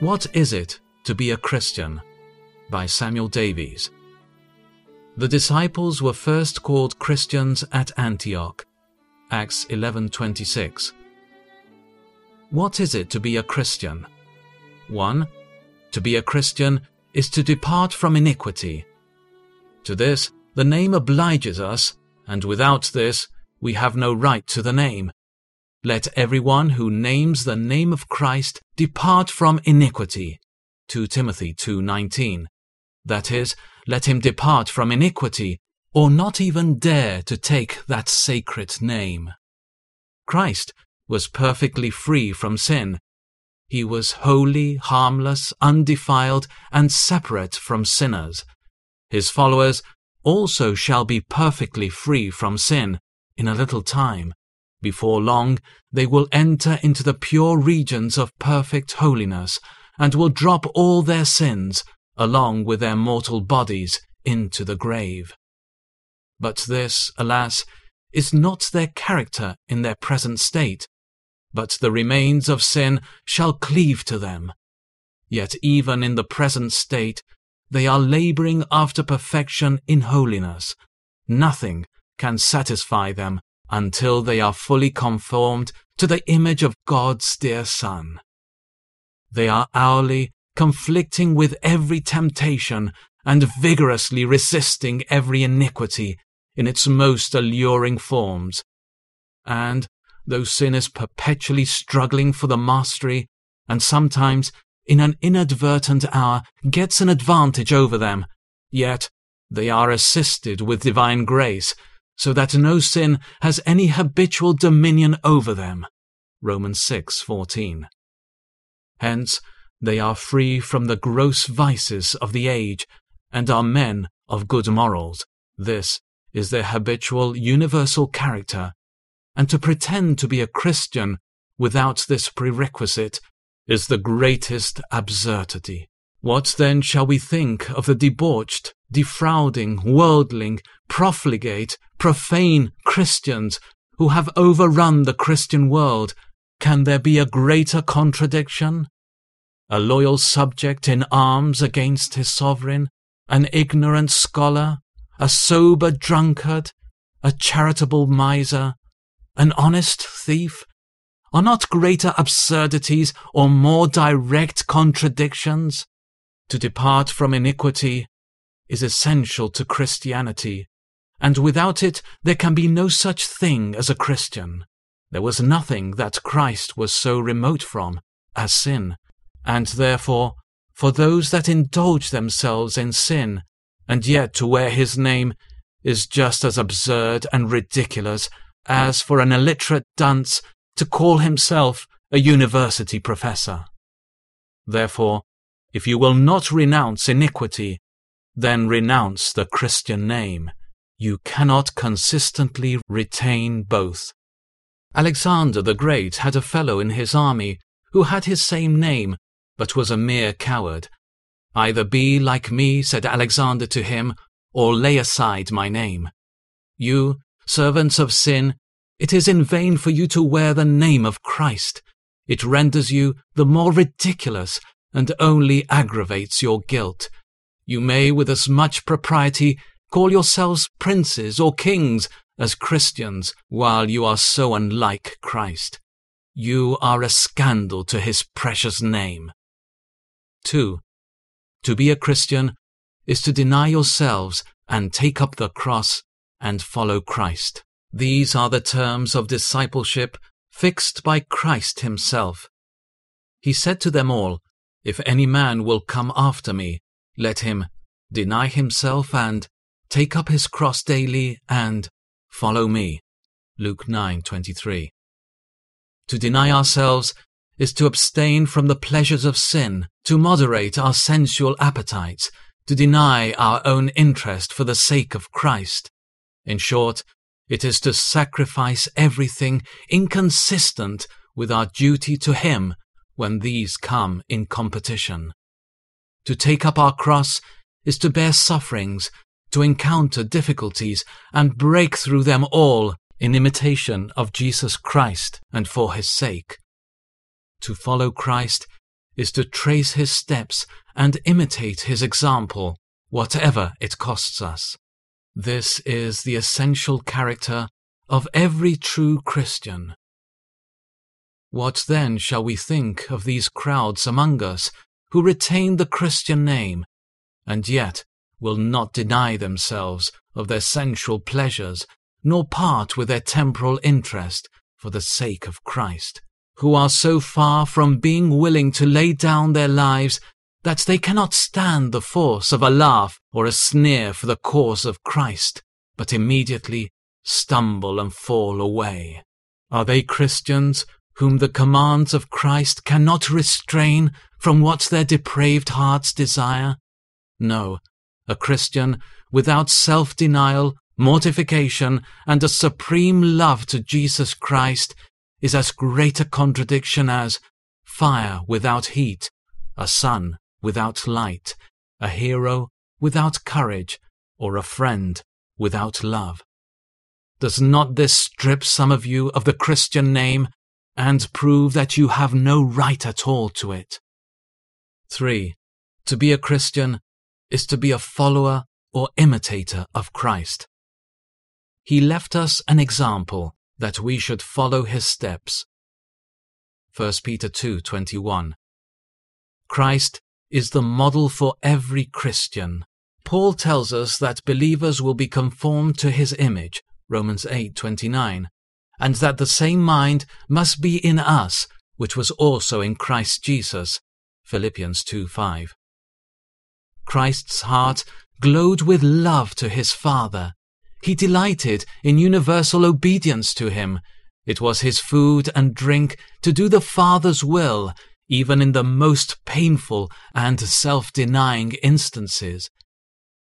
What is it to be a Christian? By Samuel Davies. The disciples were first called Christians at Antioch. Acts 11:26. What is it to be a Christian? 1. To be a Christian is to depart from iniquity. To this, the name obliges us, and without this, we have no right to the name. Let everyone who names the name of Christ depart from iniquity. 2 Timothy 2:19. That is, let him depart from iniquity, or not even dare to take that sacred name. Christ was perfectly free from sin. He was holy, harmless, undefiled, and separate from sinners. His followers also shall be perfectly free from sin in a little time. Before long, they will enter into the pure regions of perfect holiness and will drop all their sins along with their mortal bodies into the grave. But this, alas, is not their character in their present state, but the remains of sin shall cleave to them. Yet even in the present state, they are laboring after perfection in holiness. Nothing can satisfy them until they are fully conformed to the image of God's dear Son. They are hourly conflicting with every temptation and vigorously resisting every iniquity in its most alluring forms. And though sin is perpetually struggling for the mastery, and sometimes in an inadvertent hour gets an advantage over them, yet they are assisted with divine grace, so that no sin has any habitual dominion over them. Romans 6:14. Hence, they are free from the gross vices of the age and are men of good morals. This is their habitual universal character, and to pretend to be a Christian without this prerequisite is the greatest absurdity. What then shall we think of the debauched, defrauding, worldling, profligate, profane Christians who have overrun the Christian world? Can there be a greater contradiction? A loyal subject in arms against his sovereign, an ignorant scholar, a sober drunkard, a charitable miser, an honest thief, are not greater absurdities or more direct contradictions? To depart from iniquity is essential to Christianity, and without it there can be no such thing as a Christian. There was nothing that Christ was so remote from as sin, and therefore, for those that indulge themselves in sin and yet to wear his name is just as absurd and ridiculous as for an illiterate dunce to call himself a university professor. Therefore, if you will not renounce iniquity, then renounce the Christian name. You cannot consistently retain both. Alexander the Great had a fellow in his army who had his same name, but was a mere coward, Either be like me, said Alexander to him, or lay aside my name. You, servants of sin, it is in vain for you to wear the name of Christ. It renders you the more ridiculous and only aggravates your guilt. You may with as much propriety call yourselves princes or kings as Christians while you are so unlike Christ. You are a scandal to his precious name. 2. To be a Christian is to deny yourselves and take up the cross and follow Christ. These are the terms of discipleship fixed by Christ himself. He said to them all, If any man will come after me, let him deny himself and take up his cross daily and follow me. Luke 9:23. To deny ourselves is to abstain from the pleasures of sin, to moderate our sensual appetites, to deny our own interest for the sake of Christ. In short, it is to sacrifice everything inconsistent with our duty to Him when these come in competition. To take up our cross is to bear sufferings, to encounter difficulties, and break through them all in imitation of Jesus Christ and for His sake. To follow Christ is to trace his steps and imitate his example, whatever it costs us. This is the essential character of every true Christian. What then shall we think of these crowds among us who retain the Christian name, and yet will not deny themselves of their sensual pleasures, nor part with their temporal interest for the sake of Christ, who are so far from being willing to lay down their lives that they cannot stand the force of a laugh or a sneer for the cause of Christ, but immediately stumble and fall away. Are they Christians whom the commands of Christ cannot restrain from what their depraved hearts desire? No, a Christian without self-denial, mortification, and a supreme love to Jesus Christ is as great a contradiction as fire without heat, a sun without light, a hero without courage, or a friend without love. Does not this strip some of you of the Christian name and prove that you have no right at all to it? 3. To be a Christian is to be a follower or imitator of Christ. He left us an example that we should follow his steps. 1 Peter 2:21 Christ is the model for every Christian. Paul tells us that believers will be conformed to his image, Romans 8:29, and that the same mind must be in us, which was also in Christ Jesus, Philippians 2:5. Christ's heart glowed with love to his Father. He delighted in universal obedience to him. It was his food and drink to do the Father's will, even in the most painful and self-denying instances.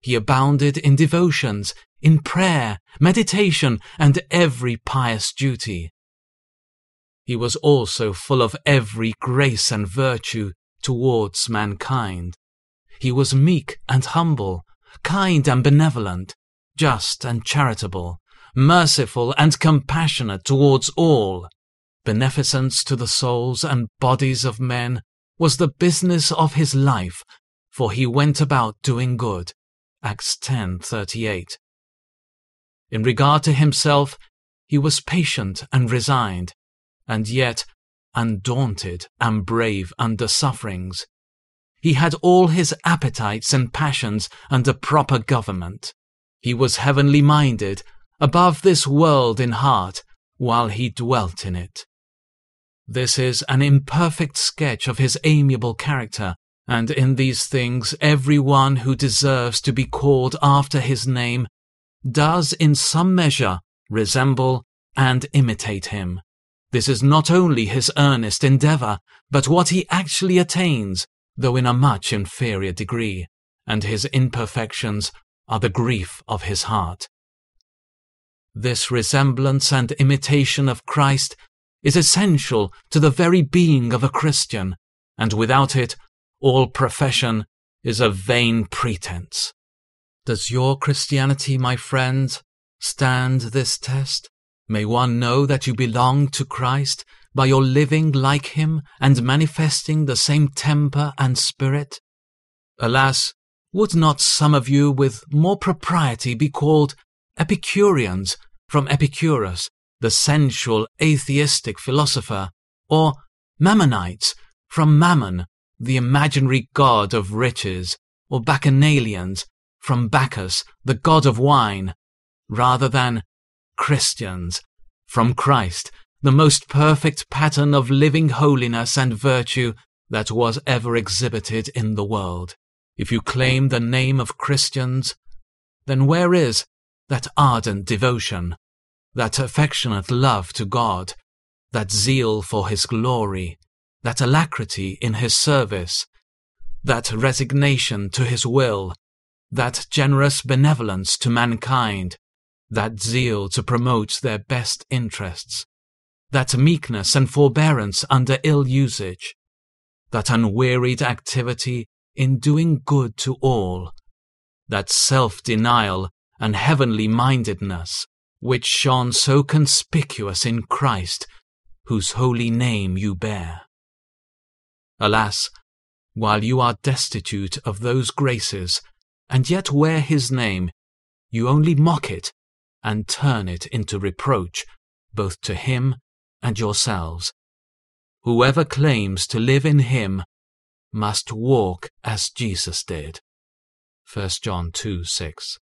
He abounded in devotions, in prayer, meditation, and every pious duty. He was also full of every grace and virtue towards mankind. He was meek and humble, kind and benevolent, just and charitable, merciful and compassionate towards all. Beneficence to the souls and bodies of men was the business of his life, for he went about doing good. Acts 10:38. In regard to himself, he was patient and resigned, and yet undaunted and brave under sufferings. He had all his appetites and passions under proper government. He was heavenly minded, above this world in heart, while he dwelt in it. This is an imperfect sketch of his amiable character, and in these things every one who deserves to be called after his name does in some measure resemble and imitate him. This is not only his earnest endeavour, but what he actually attains, though in a much inferior degree, and his imperfections are the grief of his heart. This resemblance and imitation of Christ is essential to the very being of a Christian, and without it, all profession is a vain pretense. Does your Christianity, my friends, stand this test? May one know that you belong to Christ by your living like him and manifesting the same temper and spirit? Alas, would not some of you with more propriety be called Epicureans from Epicurus, the sensual atheistic philosopher, or Mammonites from Mammon, the imaginary god of riches, or Bacchanalians from Bacchus, the god of wine, rather than Christians from Christ, the most perfect pattern of living holiness and virtue that was ever exhibited in the world. If you claim the name of Christians, then where is that ardent devotion, that affectionate love to God, that zeal for His glory, that alacrity in His service, that resignation to His will, that generous benevolence to mankind, that zeal to promote their best interests, that meekness and forbearance under ill usage, that unwearied activity in doing good to all, that self-denial and heavenly mindedness which shone so conspicuous in Christ, whose holy name you bear. Alas, while you are destitute of those graces, and yet wear his name, you only mock it and turn it into reproach both to him and yourselves. Whoever claims to live in him must walk as Jesus did. 1 John 2 6.